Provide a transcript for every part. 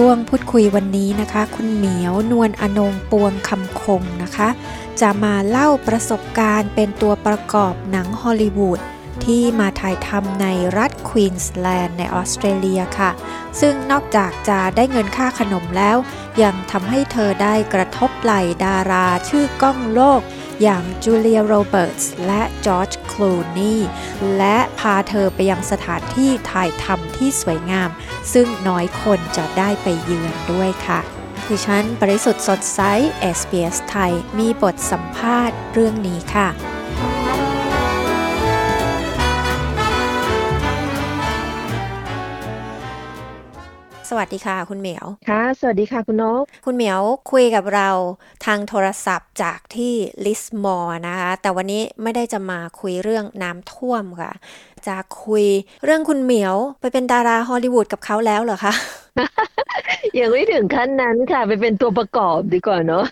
ช่วงพูดคุยวันนี้นะคะ คุณเหมียวนวลอนงปวงคำคงนะคะ จะมาเล่าประสบการณ์เป็นตัวประกอบหนังฮอลลีวูดที่มาถ่ายทำในรัฐควีนสแลนด์ในออสเตรเลียค่ะ ซึ่งนอกจากจะได้เงินค่าขนมแล้ว ยังทำให้เธอได้กระทบไหล่ดาราชื่อก้องโลก อย่างจูเลียโรเบิร์ตส์และจอร์จ คลูนีย์และพาเธอไปยังสถานที่ถ่ายทำที่สวยงาม ซึ่งน้อยคนจะได้ไปเยือนด้วยค่ะดิฉันบริสุทธิ์สดใส SBS ไทย มีบทสัมภาษณ์เรื่องนี้ค่ะ วัสดีค่ะ คุณเหมียว ค่ะ สวัสดีค่ะคุณนก คุณเหมียวคุยกับเราทางโทรศัพท์จากที่ลิสมอร์นะคะ แต่วันนี้ไม่ได้จะมาคุยเรื่องน้ำท่วมค่ะ จะคุยเรื่องคุณเหมียวไปเป็นดาราฮอลลีวูดกับเขาแล้วเหรอคะยังไม่ถึงขั้นนั้นค่ะ ไปเป็นตัวประกอบดีกว่าเนาะ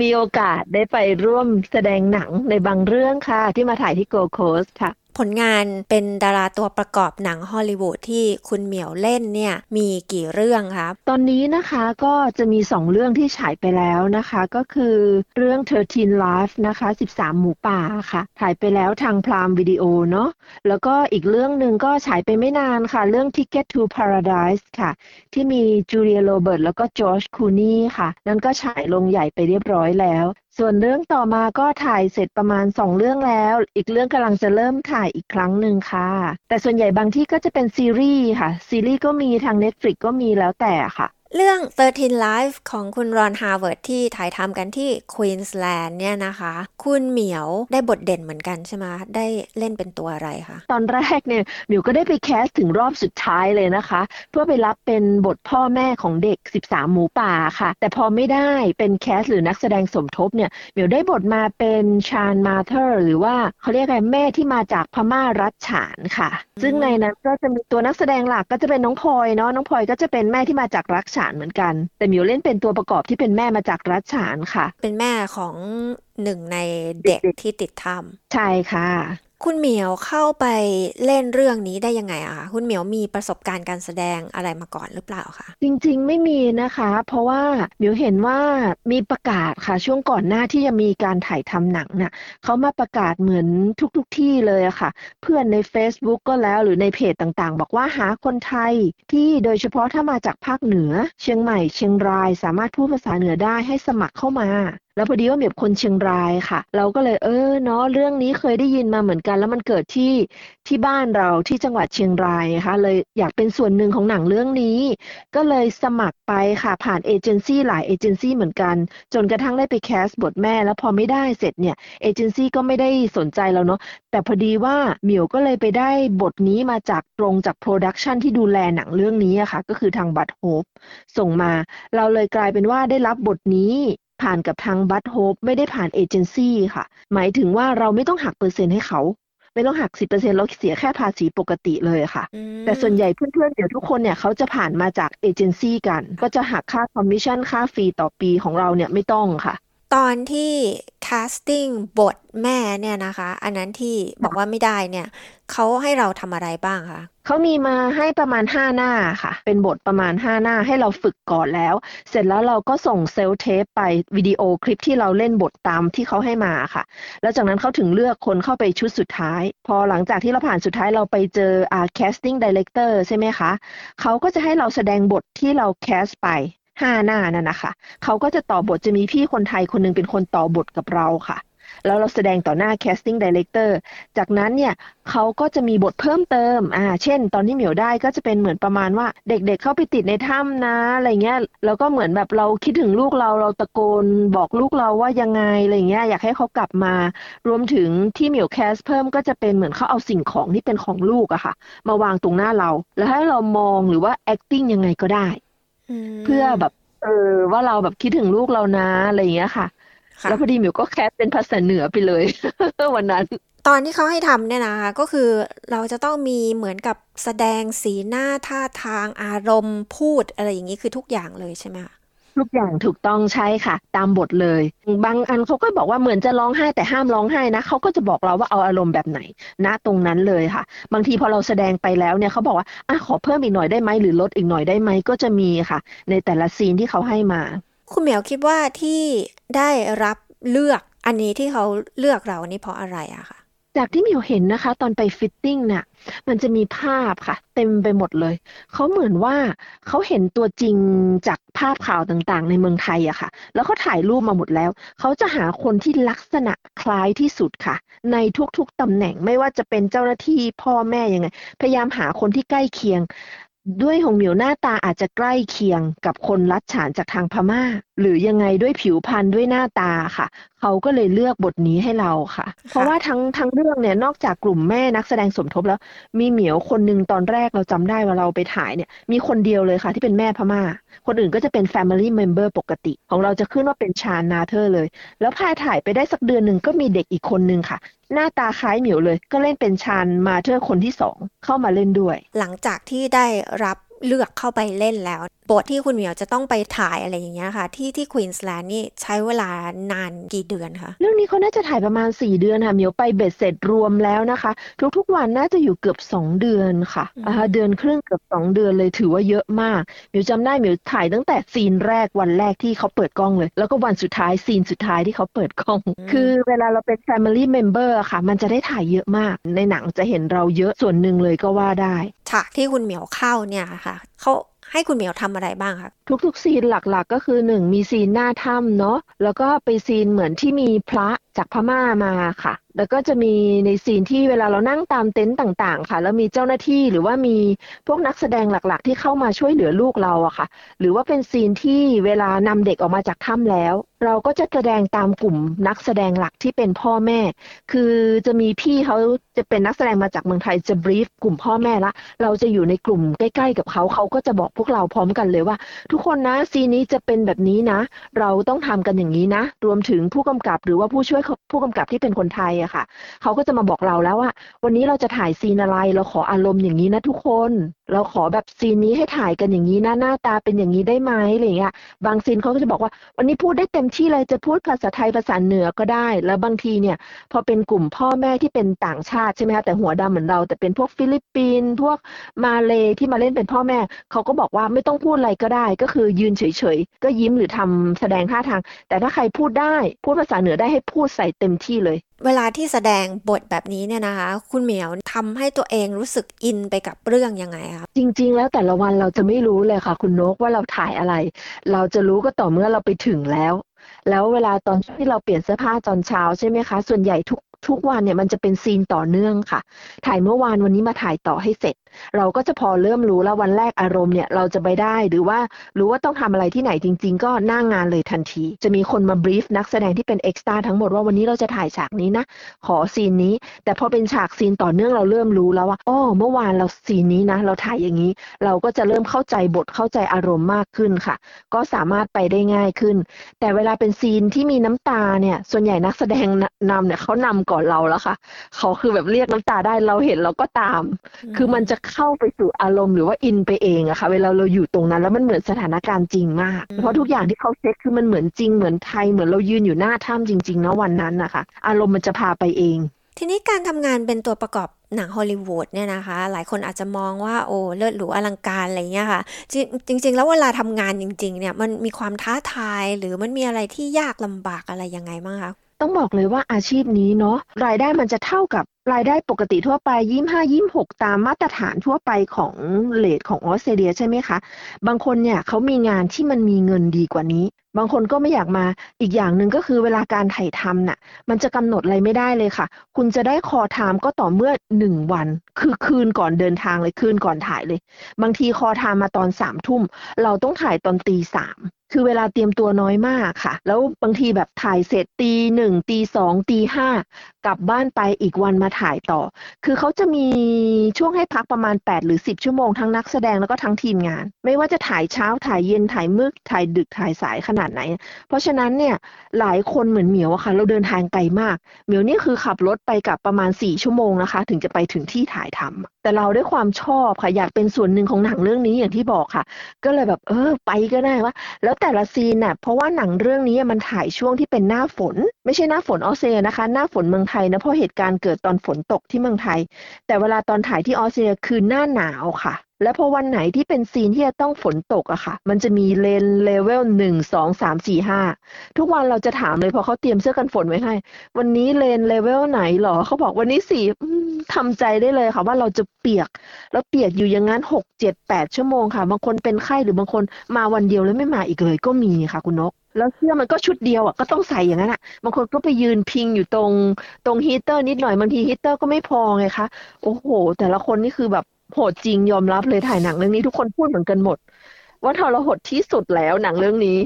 มีโอกาสได้ไปร่วมแสดงหนังในบางเรื่องค่ะ ที่มาถ่ายที่โกโคสค่ะ ผลงานเป็นดาราตัวประกอบหนังฮอลลีวูดที่คุณเหมียวเล่นเนี่ยมีกี่เรื่องครับตอนนี้นะคะก็จะมีสองเรื่องที่ฉายไปแล้วนะคะ ก็คือเรื่อง 13 Life นะคะ 13 หมูป่าค่ะถ่ายไปแล้วทาง Prime Video เนาะแล้วก็อีกเรื่องหนึ่งก็ฉายไปไม่นานค่ะ เรื่อง Ticket to Paradise ค่ะ ที่มีจูเลียโรเบิร์ตแล้วก็จอร์จ คลูนีย์ค่ะ นั่นก็ฉายโรงใหญ่ไปเรียบร้อยแล้ว ส่วนเรื่องต่อมาก็ถ่ายเสร็จประมาณ 2 เรื่องแล้ว อีกเรื่องกำลังจะเริ่มถ่ายอีกครั้งหนึ่งค่ะ แต่ส่วนใหญ่บางที่ก็จะเป็นซีรีส์ค่ะ ซีรีส์ก็มีทาง Netflix ก็มีแล้วแต่ค่ะเรื่อง 13 Lives ของคุณรอนฮาวเวิร์ดที่ถ่ายทำกันที่ควีนส์แลนด์เนี่ยนะคะ คุณเหมียวได้บทเด่นเหมือนกันใช่ไหมได้เล่นเป็นตัวอะไรคะ ตอนแรกเนี่ยเหมียวก็ได้ไป cast ถึงรอบสุดท้ายเลยนะคะ เพื่อไปรับเป็นบทพ่อแม่ของเด็ก 13 หมูป่าค่ะ แต่พอไม่ได้เป็น cast หรือนักแสดงสมทบเนี่ยเหมียวได้บทมาเป็น Shan mother หรือว่าเขาเรียกอะไรแม่ที่มาจากพม่ารัฐฉานค่ะ ซึ่งในนั้นก็จะมีตัวนักแสดงหลักก็จะเป็นน้องพลอยเนาะน้องพลอยก็จะเป็นแม่ที่มาจากรัฐฉานเหมือนกัน แต่เหมียวเล่นเป็นตัวประกอบที่เป็นแม่มาจากรัฐฉานค่ะ เป็นแม่ของหนึ่งในเด็กที่ติดถ้ใช่ค่ะำ คุณเหมียวเข้าไปเล่นเรื่องนี้ได้ยังไงอะคะคุณเหมียวมีประสบการณ์การแสดงอะไรมาก่อนหรือเปล่าคะจริงๆไม่มีนะคะ เพราะว่าเหมิวเห็นว่ามีประกาศค่ะ ช่วงก่อนหน้าที่จะมีการถ่ายทำหนังน่ะเขามาประกาศเหมือนทุกๆทที่เลยอะค่ะ เพื่อนใน Facebook ก็แล้วหรือในเพจต่างๆ บอกว่าหาคนไทยที่โดยเฉพาะถ้ามาจากภาคเหนือ เชียงใหม่เชียงรายสามารถพูดภาษาเหนือได้ให้สมัครเข้ามา แล้วพอดีว่าเมียบคนเชียงรายค่ะ เราก็เลยเออเนาะเรื่องนี้เคยได้ยินมาเหมือนกัน แล้วมันเกิดที่ที่บ้านเราที่จังหวัดเชียงรายนะคะเลยอยากเป็นส่วนหนึ่งของหนังเรื่องนี้ ก็เลยสมัครไปค่ะผ่านเอเจนซี่หลายเอเจนซี่เหมือนกัน จนกระทั่งได้ไปแคสบทแม่ แล้วพอไม่ได้เสร็จเนี่ยเอเจนซี่ก็ไม่ได้สนใจเราเนาะแต่พอดีว่าเหมียวก็เลยไปได้บทนี้มาจากตรงจาก production ที่ดูแลหนังเรื่องนี้อะค่ะก็คือทางบัตโฮปส่งมา เราเลยกลายเป็นว่าได้รับบทนี้ ผ่านกับทางบัตโฮปไม่ได้ผ่านเอเจนซี่ค่ะ หมายถึงว่าเราไม่ต้องหักเปอร์เซ็นต์ให้เขา ไม่ต้องหัก 10%เราเสียแค่ภาษีปกติเลยค่ะอืมแต่ส่วนใหญ่เพื่อนๆเดี๋ยวทุกคนเนี่ยเขาจะผ่านมาจากเอเจนซี่กัน ก็จะหักค่าคอมมิชชั่นค่า fee ต่อปีของเราเนี่ยไม่ต้องค่ะ ตอนที่ casting บทแม่เนี่ยนะคะ อันนั้นที่บอกว่าไม่ได้เนี่ยเขาให้เราทำอะไรบ้างคะเขามีมาให้ประมาณ 5 หน้าค่ะ เป็นบทประมาณ 5 หน้าให้เราฝึกก่อนแล้ว เสร็จแล้วเราก็ส่งเซลเทปไปวิดีโอคลิปที่เราเล่นบทตามที่เขาให้มาค่ะ แล้วจากนั้นเขาถึงเลือกคนเข้าไปชุดสุดท้าย พอหลังจากที่เราผ่านสุดท้ายเราไปเจออ่า casting director ใช่ไหมคะเขาก็จะให้เราแสดงบทที่เราแคสไป ห้าหน้านั่นนะคะเขาก็จะต่อบทจะมีพี่คนไทยคนหนึงเป็นคนต่อบทกับเราค่ะ แล้วเราแสดงต่อหน้า casting director จากนั้นเนี่ยเขาก็จะมีบทเพิ่มเติมอ่าเช่น ตอนที่เหมียวได้ก็จะเป็นเหมือนประมาณว่าเด็กๆเข้าไปติดในถ้ำนะอะไรเงี้ยแล้วก็เหมือนแบบเราคิดถึงลูกเราเราตะโกนบอกลูกเราว่ายังไงอะไรเงี้ยอยากให้เขากลับมา รวมถึงที่เหมียวแคสเพิ่มก็จะเป็นเหมือนเขาเอาสิ่งของที่เป็นของลูกอะค่ะ มาวางตรงหน้าเรา แล้วให้เรามองหรือว่า acting ยังไงก็ได้ เพื่อแบบ เออ ว่าเราแบบคิดถึงลูกเรานะอะไรอย่างเงี้ยค่ะค่ะแล้วพอดีหมิวก็แคสเป็นภาษาเหนือไปเลย วันนั้น ตอนที่เขาให้ทำเนี่ยนะคะก็คือเราจะต้องมีเหมือนกับแสดงสีหน้าท่าทางอารมณ์พูดอะไรอย่างนี้คือทุกอย่างเลยใช่ไหมคะ ทุกอย่างถูกต้องใช่ค่ะ ตามบทเลย บางอันเขาก็บอกว่าเหมือนจะร้องไห้แต่ห้ามร้องไห้นะเขาก็จะบอกเราว่าเอาอารมณ์แบบไหนณตรงนั้นเลยค่ะ บางทีพอเราแสดงไปแล้วเนี่ยเขาบอกว่าอะขอเพิ่มอีกหน่อยได้ไหมหรือลดอีกหน่อยได้ไหมก็จะมีค่ะ ในแต่ละซีนที่เขาให้มา คุณเหมียวคิดว่าที่ได้รับเลือกอันนี้ที่เขาเลือกเรานี่เพราะอะไรอะคะ จากที่เหมียวเห็นนะคะ ตอนไป fitting เนี่ยมันจะมีภาพค่ะ เต็มไปหมดเลย เขาเหมือนว่าเขาเห็นตัวจริงจากภาพข่าวต่างๆ ในเมืองไทยอะค่ะ แล้วเขาถ่ายรูปมาหมดแล้ว เขาจะหาคนที่ลักษณะคล้ายที่สุดค่ะ ในทุกๆตำแหน่งไม่ว่าจะเป็นเจ้าหน้าที่พ่อแม่ยังไง พยายามหาคนที่ใกล้เคียง ด้วยของเหมียวหน้าตาอาจจะใกล้เคียงกับคนรัดฉานจากทางพม่า หรือยังไงด้วยผิวพรรณด้วยหน้าตาค่ะ เขาก็เลยเลือกบทนี้ให้เราค่ะ เพราะว่าทั้งทั้งเรื่องเนี่ยนอกจากกลุ่มแม่นักแสดงสมทบแล้ว มีเหมียวคนหนึ่งตอนแรกเราจำได้ว่าเราไปถ่ายเนี่ย มีคนเดียวเลยค่ะที่เป็นแม่พม่า คนอื่นก็จะเป็น Family Member ปกติ ของเราจะขึ้นว่าเป็นชาญนาเธอร์เลย แล้วพาถ่ายไปได้สักเดือนหนึ่งก็มีเด็กอีกคนหนึ่งค่ะ หน้าตาคล้ายเหมียวเลย ก็เล่นเป็น Shan mother คนที่สองเข้ามาเล่นด้วย หลังจากที่ได้รับ เลือกเข้าไปเล่นแล้ว บทที่คุณเหมียวจะต้องไปถ่ายอะไรอย่างเงี้ยค่ะ ที่ที่ควีนส์แลนด์นี่ใช้เวลานานกี่เดือนคะเรื่องนี้เขาน่าจะถ่ายประมาณ 4 เดือนค่ะเหมียวไปเบ็ดเสร็จรวมแล้วนะคะ ทุกๆวันน่าจะอยู่เกือบ 2 เดือนค่ะอืมอ่าเดือนครึ่งเกือบ 2 เดือนเลยถือว่าเยอะมากเหมียวจำได้เหมียวถ่ายตั้งแต่ซีนแรกวันแรกที่เขาเปิดกล้องเลย แล้วก็วันสุดท้ายซีนสุดท้ายที่เขาปิดกล้อง คือเวลาเราเป็น Family Member อะค่ะ มันจะได้ถ่ายเยอะมาก ในหนังจะเห็นเราเยอะส่วนหนึ่งเลยก็ว่าได้ฉากที่คุณเหมียวเข้าเนี่ยค่ะ เขาให้คุณเหมียวทำอะไรบ้างคะทุกๆ ซีนหลักๆ ก็คือหนึ่งมีซีนหน้าถ้ำเนาะแล้วก็ไปซีนเหมือนที่มีพระ จากพม่ามาค่ะ แล้วก็จะมีในซีนที่เวลาเรานั่งตามเต็นต์ต่างๆ ค่ะ แล้วมีเจ้าหน้าที่หรือว่ามีพวกนักแสดงหลักๆ ที่เข้ามาช่วยเหลือลูกเราอะค่ะ หรือว่าเป็นซีนที่เวลานำเด็กออกมาจากถ้ำแล้ว เราก็จะแสดงตามกลุ่มนักแสดงหลักที่เป็นพ่อแม่ คือจะมีพี่เขาจะเป็นนักแสดงมาจากเมืองไทยจะบรีฟกลุ่มพ่อแม่ละ เราจะอยู่ในกลุ่มใกล้ ๆ กับเขาเขาก็จะบอกพวกเราพร้อมกันเลยว่า ทุกคนนะซีนนี้จะเป็นแบบนี้นะ เราต้องทำกันอย่างนี้นะ รวมถึงผู้กำกับหรือว่าผู้ช่วยผู้กำกับที่เป็นคนไทยอะค่ะเขาก็จะมาบอกเราแล้วว่า วันนี้เราจะถ่ายซีนอะไร เราขออารมณ์อย่างนี้นะทุกคน เราขอแบบซีนนี้ให้ถ่ายกันอย่างนี้นะหน้าตาเป็นอย่างนี้ได้ไหมอะไรเงี้ย บางซีนเขาก็จะบอกว่า วันนี้พูดได้เต็มที่เลยจะพูดภาษาไทยภาษาเหนือก็ได้ แล้วบางทีเนี่ย พอเป็นกลุ่มพ่อแม่ที่เป็นต่างชาติใช่ไหมคะแต่หัวดำเหมือนเรา แต่เป็นพวกฟิลิปปินส์พวกมาเลที่มาเล่นเป็นพ่อแม่เขาก็บอกว่าไม่ต้องพูดอะไรก็ได้ ก็คือยืนเฉยๆก็ยิ้มหรือทำแสดงท่าทาง แต่ถ้าใครพูดได้พูดภาษาเหนือได้ให้พูดใส่เต็มที่เลย เวลาที่แสดงบทแบบนี้เนี่ยนะคะ คุณเหมียวทำให้ตัวเองรู้สึกอินไปกับเรื่องยังไงคะจริง ๆ แล้วแต่ละวันเราจะไม่รู้เลยค่ะ คุณนกว่าเราถ่ายอะไร เราจะรู้ก็ต่อเมื่อเราไปถึงแล้ว แล้วเวลาตอนที่เราเปลี่ยนเสื้อผ้าตอนเช้าใช่ไหมคะ ส่วนใหญ่ทุกทุกวันเนี่ยมันจะเป็นซีนต่อเนื่องค่ะ ถ่ายเมื่อวานวันนี้มาถ่ายต่อให้เสร็จ เราก็จะพอเริ่มรู้แล้ววันแรกอารมณ์เนี่ยเราจะไปได้หรือว่ารู้ว่าต้องทำอะไรที่ไหนจริง ๆ ก็หน้างงานเลยทันที จะมีคนมาบรีฟนักแสดงที่เป็นเอ็กซ์ตร้าทั้งหมดว่าวันนี้เราจะถ่ายฉากนี้นะ ขอซีนนี้ แต่พอเป็นฉากซีนต่อเนื่องเราเริ่มรู้แล้วว่าอ๋อเมื่อวานเราซีนนี้นะ เราถ่ายอย่างนี้ เราก็จะเริ่มเข้าใจบทเข้าใจอารมณ์มากขึ้นค่ะ ก็สามารถไปได้ง่ายขึ้น แต่เวลาเป็นซีนที่มีน้ำตาเนี่ยส่วนใหญ่นักแสดงนำเนี่ยเขานำก่อนเราแล้วค่ะ เขาคือแบบเรียกน้ำตาได้เราเห็นเราก็ตาม คือมันจะเข้าไปสู่อารมณ์หรือว่าอินไปเองอะค่ะ เวลาเราอยู่ตรงนั้น แล้วมันเหมือนสถานการณ์จริงมาก เพราะทุกอย่างที่เขาเซตคือมันเหมือนจริงเหมือนไทยเหมือนเรายืนอยู่หน้าถ้ำจริงๆนะวันนั้นนะคะอารมณ์มันจะพาไปเอง ทีนี้การทำงานเป็นตัวประกอบหนังฮอลลีวูดเนี่ยนะคะ หลายคนอาจจะมองว่าโอ้เลิศหรูอลังการอะไรเงี้ยค่ะ จริงจริงๆแล้วเวลาทำงานจริง ๆ เนี่ยมันมีความท้าทายหรือมันมีอะไรที่ยากลำบากอะไรยังไงบ้างคะ ต้องบอกเลยว่าอาชีพนี้เนาะรายได้มันจะเท่ากับรายได้ปกติทั่วไปยี่ห้ายี่หกตามมาตรฐานทั่วไปของเลทของออสเตรเลียใช่ไหมคะ บางคนเนี่ยเขามีงานที่มันมีเงินดีกว่านี้ บางคนก็ไม่อยากมาอีกอย่างหนึ่งก็คือเวลาการถ่ายทำน่ะ มันจะกำหนดอะไรไม่ได้เลยค่ะ คุณจะได้ call time ก็ต่อเมื่อหนึ่งวัน คือคืนก่อนเดินทางเลยคืนก่อนถ่ายเลย บางที call time มาตอนสามทุ่มเราต้องถ่ายตอนตีสาม คือเวลาเตรียมตัวน้อยมากค่ะ แล้วบางทีแบบถ่ายเสร็จตีหนึ่งตีสองตีห้ากลับบ้านไปอีกวันมาถ่ายต่อ คือเขาจะมีช่วงให้พักประมาณ 8 หรือ 10 ชั่วโมงทั้งนักแสดงแล้วก็ทั้งทีมงาน ไม่ว่าจะถ่ายเช้าถ่ายเย็นถ่ายมืดถ่ายดึกถ่ายสายขนาดไหน เพราะฉะนั้นเนี่ยหลายคนเหมือนเหมียวอะค่ะ เราเดินทางไกลมาก เหมียวนี่คือขับรถไปกลับประมาณ 4 ชั่วโมงนะคะ ถึงจะไปถึงที่ถ่ายทำ แต่เราด้วยความชอบค่ะ อยากเป็นส่วนหนึ่งของหนังเรื่องนี้อย่างที่บอกค่ะ ก็เลยแบบเออ ไปก็ได้วะ แล้วแต่ละซีนน่ะเพราะว่าหนังเรื่องนี้มันถ่ายช่วงที่เป็นหน้าฝน ไม่ใช่หน้าฝนออสเตรเลียนะคะ หน้าฝนเมืองไทยนะเพราะเหตุการณ์เกิดตอนฝนตกที่เมืองไทย แต่เวลาตอนถ่ายที่ออสเตรเลียคือหน้าหนาวค่ะ และพอวันไหนที่เป็นซีนที่จะต้องฝนตกอะค่ะ มันจะมี rain level หนึ่งสองสามสี่ห้าทุกวันเราจะถามเลยพอเขาเตรียมเสื้อกันฝนไว้ให้ วันนี้ rain level ไหนหรอเขาบอกวันนี้สี่ทำใจได้เลยค่ะว่าเราจะเปียก แล้วเปียกอยู่อย่างนั้นหกเจ็ดแปดชั่วโมงค่ะ บางคนเป็นไข้หรือบางคนมาวันเดียวแล้วไม่มาอีกเลยก็มีค่ะคุณนกแล้วเสื้อมันก็ชุดเดียวอะก็ต้องใส่อย่างนั้นอะบางคนก็ไปยืนพิงอยู่ตรงตรงฮีเตอร์นิดหน่อยบางทีฮีเตอร์ก็ไม่พอไงคะโอ้โห แต่ละคนนี่คือแบบ โหดจริงยอมรับเลยถ่ายหนังเรื่องนี้ทุกคนพูดเหมือนกันหมด ว่าทรหดที่สุดแล้วหนังเรื่องนี้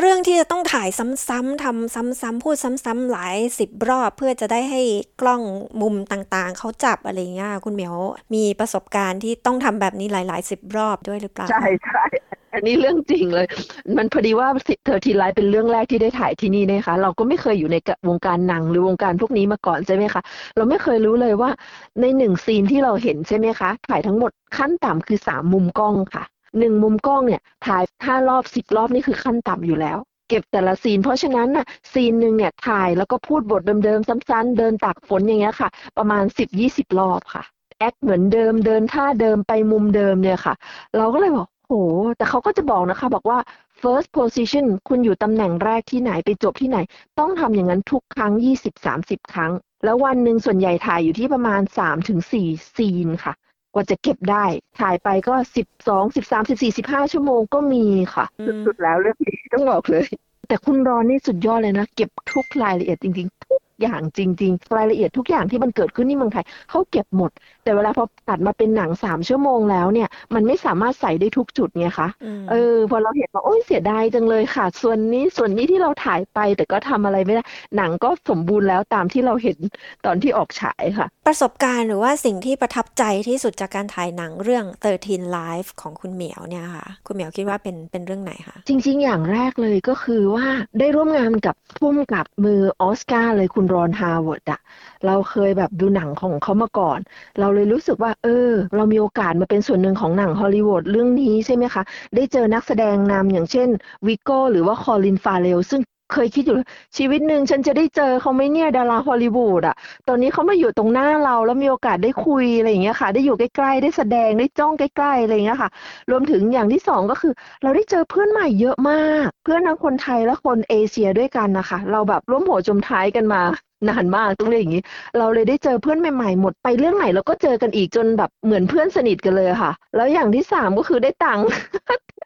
เรื่องที่จะต้องถ่ายซ้ำๆทำซ้ำๆพูดซ้ำๆหลายสิบรอบ เพื่อจะได้ให้กล้องมุมต่างๆ เขาจับอะไรเงี้ยคุณเหมียวมีประสบการณ์ที่ต้องทำแบบนี้หลายๆสิบรอบด้วยหรือเปล่าใช่ใช่ อันนี้เรื่องจริงเลย มันพอดีว่าเธอทีไลฟ์เป็นเรื่องแรกที่ได้ถ่ายที่นี่นะคะ เราก็ไม่เคยอยู่ในวงการหนังหรือวงการพวกนี้มาก่อนใช่ไหมคะ เราไม่เคยรู้เลยว่าในหนึ่งซีนที่เราเห็นใช่ไหมคะ ถ่ายทั้งหมดขั้นต่ำคือสามมุมกล้องค่ะหนึ่งมุมกล้องเนี่ย ถ่ายห้ารอบสิบรอบนี่คือขั้นต่ำอยู่แล้วเก็บแต่ละซีน เพราะฉะนั้นน่ะซีนหนึ่งเนี่ยถ่ายแล้วก็พูดบทเดิมๆซ้ำๆเดินตากฝนอย่างเงี้ยค่ะ ประมาณสิบยี่สิบรอบค่ะ แอคเหมือนเดิมเดินท่าเดิมไปมุมเดิมเนี่ยค่ะ เราก็เลยบอก โห แต่เขาก็จะบอกนะคะ บอกว่า first position คุณอยู่ตำแหน่งแรกที่ไหนไปจบที่ไหน ต้องทำอย่างนั้นทุกครั้ง 20-30 ครั้ง แล้ววันหนึ่งส่วนใหญ่ถ่ายอยู่ที่ประมาณ 3-4 ซีนค่ะ กว่าจะเก็บได้ ถ่ายไปก็ 12 13 14 15 ชั่วโมงก็มีค่ะ สุดๆแล้วเรื่องนี้ต้องบอกเลย แต่คุณรอนนี่สุดยอดเลยนะ เก็บทุกรายละเอียดจริงๆ ทุก อย่างจริง ๆ รายละเอียดทุกอย่างที่มันเกิดขึ้นที่เมืองไทยเขาเก็บหมด แต่เวลาพอตัดมาเป็นหนังสามชั่วโมงแล้วเนี่ย มันไม่สามารถใส่ได้ทุกจุดไงคะเออพอเราเห็นว่าโอ้ยเสียดายจังเลยค่ะ ส่วนนี้ส่วนนี้ที่เราถ่ายไปแต่ก็ทำอะไรไม่ได้หนังก็สมบูรณ์แล้วตามที่เราเห็นตอนที่ออกฉายค่ะ ประสบการณ์หรือว่าสิ่งที่ประทับใจที่สุดจากการถ่ายหนังเรื่อง 13 Lives ของคุณเหมียวเนี่ยค่ะ คุณเหมียวคิดว่าเป็นเป็นเรื่องไหนคะจริง ๆ อย่างแรกเลยก็คือว่าได้ร่วมงานกับผู้กำกับมือออสการ์เลยคุณรอนฮาวเวิร์ดอะเราเคยแบบดูหนังของเขามาก่อน เราเลยรู้สึกว่า เออ เรามีโอกาสมาเป็นส่วนหนึ่งของหนังฮอลลีวูดเรื่องนี้ใช่ไหมคะ ได้เจอนักแสดงนำอย่างเช่นวิโก้หรือว่าคอลินฟาเรลซึ่ง เคยคิดอยู่ชีวิตหนึ่งฉันจะได้เจอเขาไหมเนี่ยดาราฮอลลีวูดอะตอนนี้เขามาอยู่ตรงหน้าเราแล้วมีโอกาสได้คุยอะไรอย่างเงี้ยค่ะ ได้อยู่ใกล้ๆได้แสดงได้จ้องใกล้ๆอะไรอย่างเงี้ยค่ะ รวมถึงอย่างที่สองก็คือ เราได้เจอเพื่อนใหม่เยอะมาก เพื่อนทั้งคนไทยและคนเอเชียด้วยกันนะคะเราแบบร่วมหัวจมท้ายกันมานานมากต้องเรียกอย่างนี้ เราเลยได้เจอเพื่อนใหม่ๆหมดไปเรื่องไหนเราก็เจอกันอีกจนแบบเหมือนเพื่อนสนิทกันเลยค่ะ แล้วอย่างที่สามก็คือได้ตังค์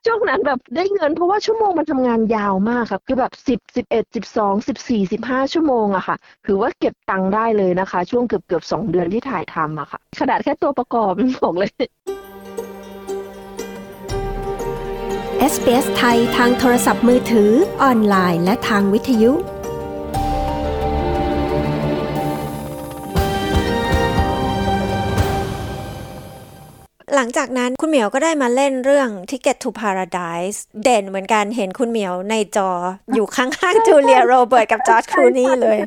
ช่วงนั้นแบบได้เงินเพราะว่าชั่วโมงมันทำงานยาวมากครับคือแบบสิบสิบเอ็ดสิบสองสิบสี่สิบห้าชั่วโมงอะค่ะถือว่าเก็บตังค์ได้เลยนะคะ ช่วงเกือบเกือบสองเดือนที่ถ่ายทำอะค่ะขนาดแค่ตัวประกอบบอกเลย SBS ไทยทางโทรศัพท์มือถือออนไลน์ และทางวิทยุ งจากนั้นคุณเหมียวก็ได้มาเล่นเรื่อง Ticket to Paradise เด่นเหมือนกันเห็นคุณเหมียวในจออยู่ข้างๆจูเลียโรเบิร์ตกับจอร์จคลูนี่เลย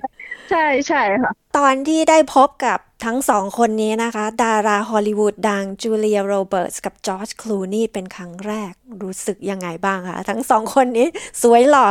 ใช่ใช่ค่ะ ตอนที่ได้พบกับ ทั้งสองคนนี้นะคะ ดาราฮอลลีวูดดังจูเลียโรเบิร์ตกับจอร์จคลูนี่เป็นครั้งแรกรู้สึกยังไงบ้างคะทั้งสองคนนี้สวยหล่อ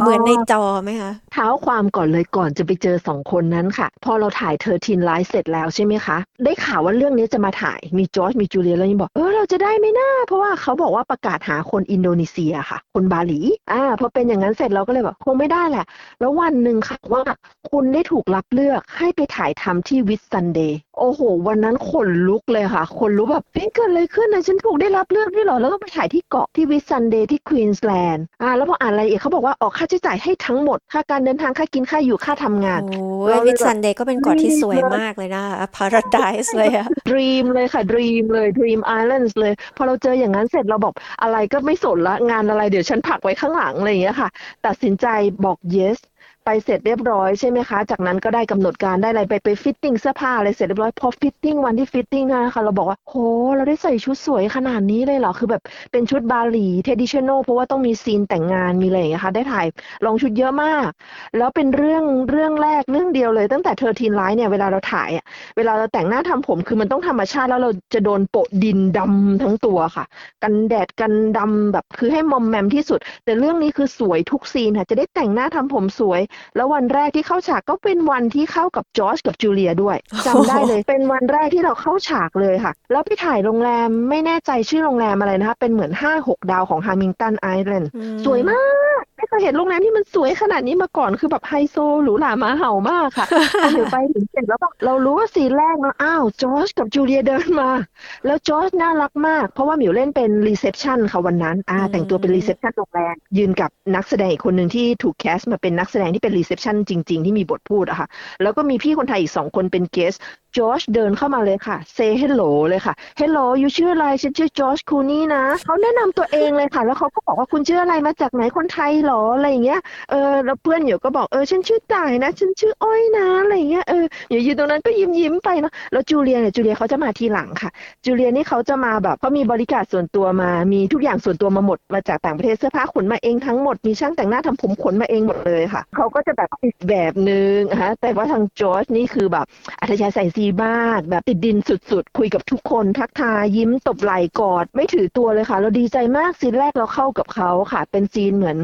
เหมือนในจอไหมคะเท้าความก่อนเลยก่อนจะไปเจอสองคนนั้นค่ะ พอเราถ่าย Thirteen Lives เสร็จแล้วใช่ไหมคะ ได้ข่าวว่าเรื่องนี้จะมาถ่ายมีจอร์จมีจูเลียแล้วยังบอกเออเราจะได้ไหมนะเพราะว่าเขาบอกว่าประกาศหาคนอินโดนีเซียค่ะ คนบาหลีอ่าพอเป็นอย่างนั้นเสร็จเราก็เลยแบบคงไม่ได้แหละ แล้ววันหนึ่งค่ะว่าคุณได้ถูกรับเลือกให้ไปถ่ายทำที่ Whitsunday โอ้โห วันนั้นขนลุกเลยค่ะขนลุกแบบเฮ้ยเกิดอะไรขึ้นนะฉันถูกได้รับเลือกด้วยหรอ แล้วก็ไปถ่ายที่เกาะที่ Whitsunday ที่ควีนส์แลนด์อ่าแล้วพออ่านรายละเอียดเขาบอกว่าออกค่าใช้จ่ายให้ทั้งหมด ค่าการเดินทางค่ากินค่าอยู่ค่าทำงานโอ้ Whitsunday ก็เป็นเกาะที่สวยมากเลยนะ paradise เลยอะ dream เลยค่ะ dream เลย dream island เลย พอเราเจออย่างนั้นเสร็จเราบอกอะไรก็ไม่สนละงานอะไรเดี๋ยวฉันผลักไว้ข้างหลังอะไรอย่างเงี้ยค่ะ ตัดสินใจบอก yes ไปเสร็จเรียบร้อยใช่ไหมคะ จากนั้นก็ได้กำหนดการได้อะไรไปไป fitting เสื้อผ้าอะไรเสร็จเรียบร้อยพอ fitting วันที่ fitting นะคะเราบอกว่าโหเราได้ใส่ชุดสวยขนาดนี้เลยเหรอคือแบบเป็นชุดบาหลี traditional เพราะว่าต้องมีซีนแต่งงานมีอะไรอย่างเงี้ยค่ะได้ถ่ายลองชุดเยอะมาก แล้วเป็นเรื่องเรื่องแรกเรื่องเดียวเลยตั้งแต่ Thirteen Lives เนี่ยเวลาเราถ่ายอะเวลาเราแต่งหน้าทำผมคือมันต้องธรรมชาติแล้วเราจะโดนโปะดินดำทั้งตัวค่ะ กันแดดกันดำแบบคือให้มอมแมมที่สุด แต่เรื่องนี้คือสวยทุกซีนค่ะจะได้แต่งหน้าทำผมสวยแล้ววันแรกที่เข้าฉากก็เป็นวันที่เข้ากับจอร์จกับจูเลียด้วยจำได้เลย เป็นวันแรกที่เราเข้าฉากเลยค่ะ แล้วไปถ่ายโรงแรมไม่แน่ใจชื่อโรงแรมอะไรนะคะ เป็นเหมือนห้าหกดาวของ Hamilton Islandสวยมากไม่ เคยเห็นโรงแรมที่มันสวยขนาดนี้มาก่อนคือแบบไฮโซหรูหราหมาเห่ามากค่ะพอเดี๋ยวไปถึงเสร็จแล้วเรารู้ว่าซีนแรกนะอ้าวจอร์จกับจูเลียเดินมา แล้วจอร์จน่ารักมาก เพราะว่าเหมียวเล่นเป็น reception ค่ะวันนั้นอ่าแต่งตัวเป็น reception โรงแรมยืนกับนักแสดงอีกคนหนึ่งที่ถูก cast มาเป็นนักแสดงที่เป็น reception จริง ๆ ที่มีบทพูดอะค่ะ แล้วก็มีพี่คนไทยอีกสองคนเป็น guest จอร์จเดินเข้ามาเลยค่ะ say hello เลยค่ะ hello you ชื่ออะไรฉันชื่อจอร์จคลูนี่นะเขาแนะนำตัวเองเลยค่ะ แล้วเขาก็บอกว่าคุณชื่ออะไรมาจากไหนคนไทยหรออะไรอย่างเงี้ยเออแล้วเพื่อนอยู่ก็บอกเออฉันชื่อต่ายนะ ฉันชื่ออ้อยนะอะไรอย่างเงี้ยเอออยู่ยืนตรงนั้นก็ยิ้มยิ้มไปเนาะแล้วจูเลียเนี่ยจูเลียเขาจะมาทีหลังค่ะ จูเลียนี่เขาจะมาแบบเขามีบริการส่วนตัวมา มีทุกอย่างส่วนตัวมาหมดมาจากต่างประเทศเสื้อผ้าขนมาเองทั้งหมดมีช่างแต่งหน้าทำผมขนมาเองหมดเลยค่ะเขาก็จะแบบอีกแบบนึงฮะแต่ว่าทางจอร์จนี่คือแบบอัธยาศัยซีมากแบบติดดินสุดๆ คุยกับทุกคนทักทายยิ้มตบไหล่กอด ไม่ถือตัวเลยค่ะ เราดีใจมากซีนแรกเราเข้ากับเขาค่ะ เป็นซีนเหมือน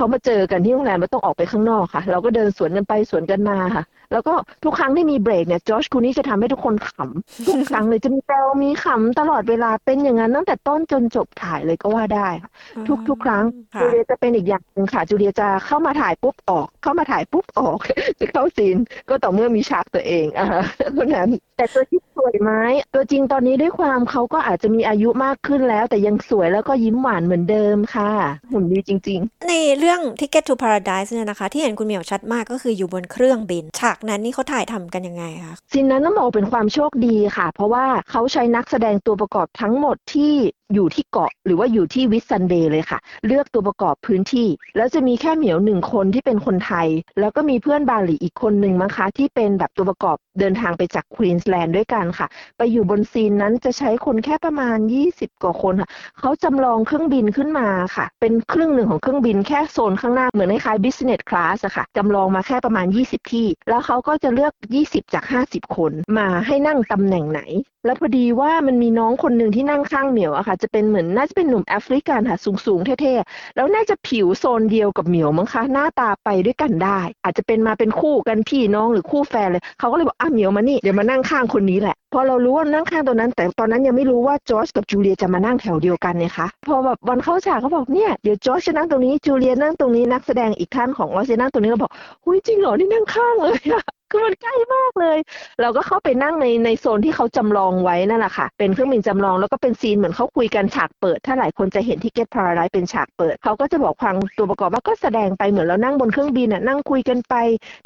เขามาเจอกันที่โรงแรมแล้วต้องออกไปข้างนอกค่ะ เราก็เดินสวนกันไปสวนกันมาค่ะ แล้วก็ทุกครั้งที่มีเบรกเนี่ยจอชคูนี่จะทำให้ทุกคนขำทุกครั้งเลยจะมีแซวมีขำตลอดเวลาเป็นอย่างนั้นตั้งแต่ต้นจนจบถ่ายเลยก็ว่าได้ค่ะทุกทุกครั้งจูเลียจะเป็นอีกอย่างหนึ่งค่ะจูเลียจะเข้ามาถ่ายปุ๊บออก เข้ามาถ่ายปุ๊บออกจะเข้าซีนก็ต่อเมื่อมีฉากตัวเองอะเท่านั้น แต่ตัวที่สวยไหมตัวจริงตอนนี้ด้วยความเขาก็อาจจะมีอายุมากขึ้นแล้ว แต่ยังสวยแล้วก็ยิ้มหวานเหมือนเดิมค่ะหุ่นดีจริง ๆ ในเรื่อง Ticket to Paradise เนี่ยนะคะ ที่เห็นคุณเหมียวชัดมากก็คืออยู่บนเครื่องบินฉากนั้นนี่เขาถ่ายทำกันยังไงคะซีนนั้นต้องบอกเป็นความโชคดีค่ะ เพราะว่าเขาใช้นักแสดงตัวประกอบทั้งหมดที่ อยู่ที่เกาะหรือว่าอยู่ที่ Whitsunday เลยค่ะ เลือกตัวประกอบพื้นที่ แล้วจะมีแค่เหมียวหนึ่งคนที่เป็นคนไทย แล้วก็มีเพื่อนบาหลีอีกคนหนึ่งมั้งคะที่เป็นแบบตัวประกอบเดินทางไปจากควีนส์แลนด์ด้วยกันค่ะ ไปอยู่บนซีนนั้นจะใช้คนแค่ประมาณ 20 กว่าคนค่ะเขาจำลองเครื่องบินขึ้นมาค่ะ เป็นครึ่งหนึ่งของเครื่องบินแค่โซนข้างหน้าเหมือนคล้าย business class อะค่ะจำลองมาแค่ประมาณ 20 ที่ แล้วเขาก็จะเลือก 20 จาก 50 คนมาให้นั่งตำแหน่งไหนแล้วพอดีว่ามันมีน้องคนหนึ่งที่นั่งข้างเหมียวอะค่ะ จะเป็นเหมือนน่าจะเป็นหนุ่มแอฟริกันค่ะ สูงๆเท่ๆ แล้วน่าจะผิวโซนเดียวกับเหมียวมั้งคะ หน้าตาไปด้วยกันได้ อาจจะเป็นมาเป็นคู่กันพี่น้องหรือคู่แฟนเลย เขาก็เลยบอกอะเหมียวมานี่เดี๋ยวมานั่งข้างคนนี้แหละ พอเรารู้ว่านั่งข้างตัวนั้น แต่ตอนนั้นยังไม่รู้ว่าจอร์จกับจูเลียจะมานั่งแถวเดียวกันเนี่ยคะพอแบบวันเข้าฉากเขาบอกเนี่ยเดี๋ยวจอร์จจะนั่งตรงนี้จูเลียนั่งตรงนี้นักแสดงอีกท่านของเราจะนั่งตรงนี้เราบอกหุ้ยจริงเหรอนี่นั่งข้างเลยอะ คือมันใกล้มากเลย เราก็เข้าไปนั่งในในโซนที่เขาจำลองไว้นั่นแหละค่ะ เป็นเครื่องบินจำลองแล้วก็เป็นซีนเหมือนเขาคุยกันฉากเปิด ถ้าหลายคนจะเห็นที่ Get Paradise เป็นฉากเปิด เขาก็จะบอกฟังตัวประกอบว่าก็แสดงไปเหมือนเรานั่งบนเครื่องบินอะนั่งคุยกันไป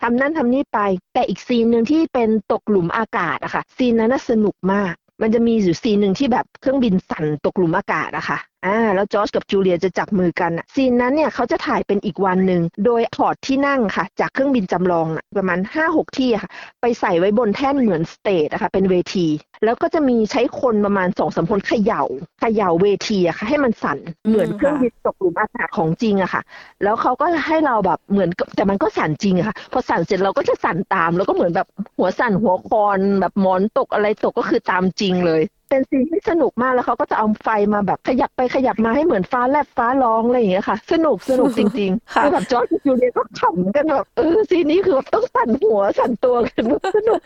ทำนั่นทำนี่ไป แต่อีกซีนหนึ่งที่เป็นตกหลุมอากาศอะค่ะ ซีนนั้นน่าสนุกมาก มันจะมีอยู่ซีนหนึ่งที่แบบเครื่องบินสั่นตกหลุมอากาศอะค่ะ อ่าแล้วจอร์จกับจูเลียจะจับมือกันซีนนั้นเนี่ยเขาจะถ่ายเป็นอีกวันหนึ่งโดยถอดที่นั่งค่ะ จากเครื่องบินจำลองประมาณห้าหกที่ค่ะ ไปใส่ไว้บนแท่นเหมือน stage อะคะเป็นเวที แล้วก็จะมีใช้คนประมาณสองสามคนเขย่าเขย่าเวทีอะค่ะ ให้มันสั่นเหมือนเครื่องบินตกหลุมอากาศของจริงอะค่ะ แล้วเขาก็ให้เราแบบเหมือนแต่มันก็สั่นจริงอะค่ะพอสั่นเสร็จเราก็จะสั่นตาม แล้วก็เหมือนแบบหัวสั่นหัวคอนแบบหมอนตกอะไรตกก็คือตามจริงเลยเป็นซีนที่สนุกมากแล้วเขาก็จะเอาไฟมาแบบขยับไปขยับมาให้เหมือนฟ้าแลบฟ้าร้องอะไรอย่างเงี้ยค่ะ สนุกสนุกจริงๆคือแบบจอร์จจูเลียก็ขำกันแบบเออซีนนี้คือต้องสั่นหัวสั่นตัวกันสนุก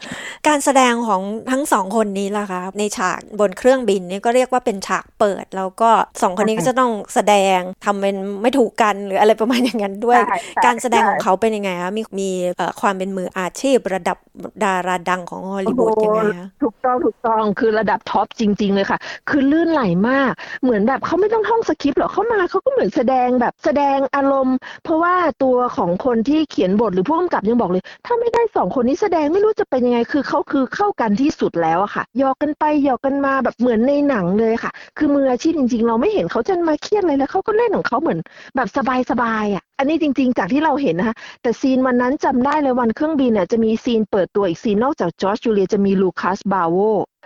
การแสดงของทั้งสองคนนี้ล่ะคะในฉากบนเครื่องบินนี่ก็เรียกว่าเป็นฉากเปิด แล้วก็สองคนนี้ก็จะต้องแสดงทำเป็นไม่ถูกกันหรืออะไรประมาณอย่างนั้นด้วย การแสดงของเขาเป็นยังไงคะมีมีความเป็นมืออาชีพระดับดาราดังของฮอลลีวูดยังไงคะถูกต้องถูกต้องคือระดับท็อปจริง ๆ เลยค่ะ คือลื่นไหลมาก เหมือนแบบเขาไม่ต้องท่องสคริปต์หรอกเขามาเขาก็เหมือนแสดงแบบแสดงอารมณ์ เพราะว่าตัวของคนที่เขียนบทหรือผู้กำกับยังบอกเลย ถ้าไม่ได้สองคนนี้แสดงไม่รู้จะเป็นยังไงคือเขาคือเข้ากันที่สุดแล้วอะค่ะหยอกกันไปหยอกกันมาแบบเหมือนในหนังเลยค่ะ คือมืออาชีพจริง ๆ เราไม่เห็นเขาจะมาเครียดเลยแล้วเขาก็เล่นของเขาเหมือนแบบสบายๆอะอันนี้จริง ๆ จากที่เราเห็นนะคะแต่ซีนวันนั้นจำได้เลยวันเครื่องบินเนี่ยจะมีซีนเปิดตัวอีกซีนนอกจากจอร์จจูเลียจะมีลูคัสบาโว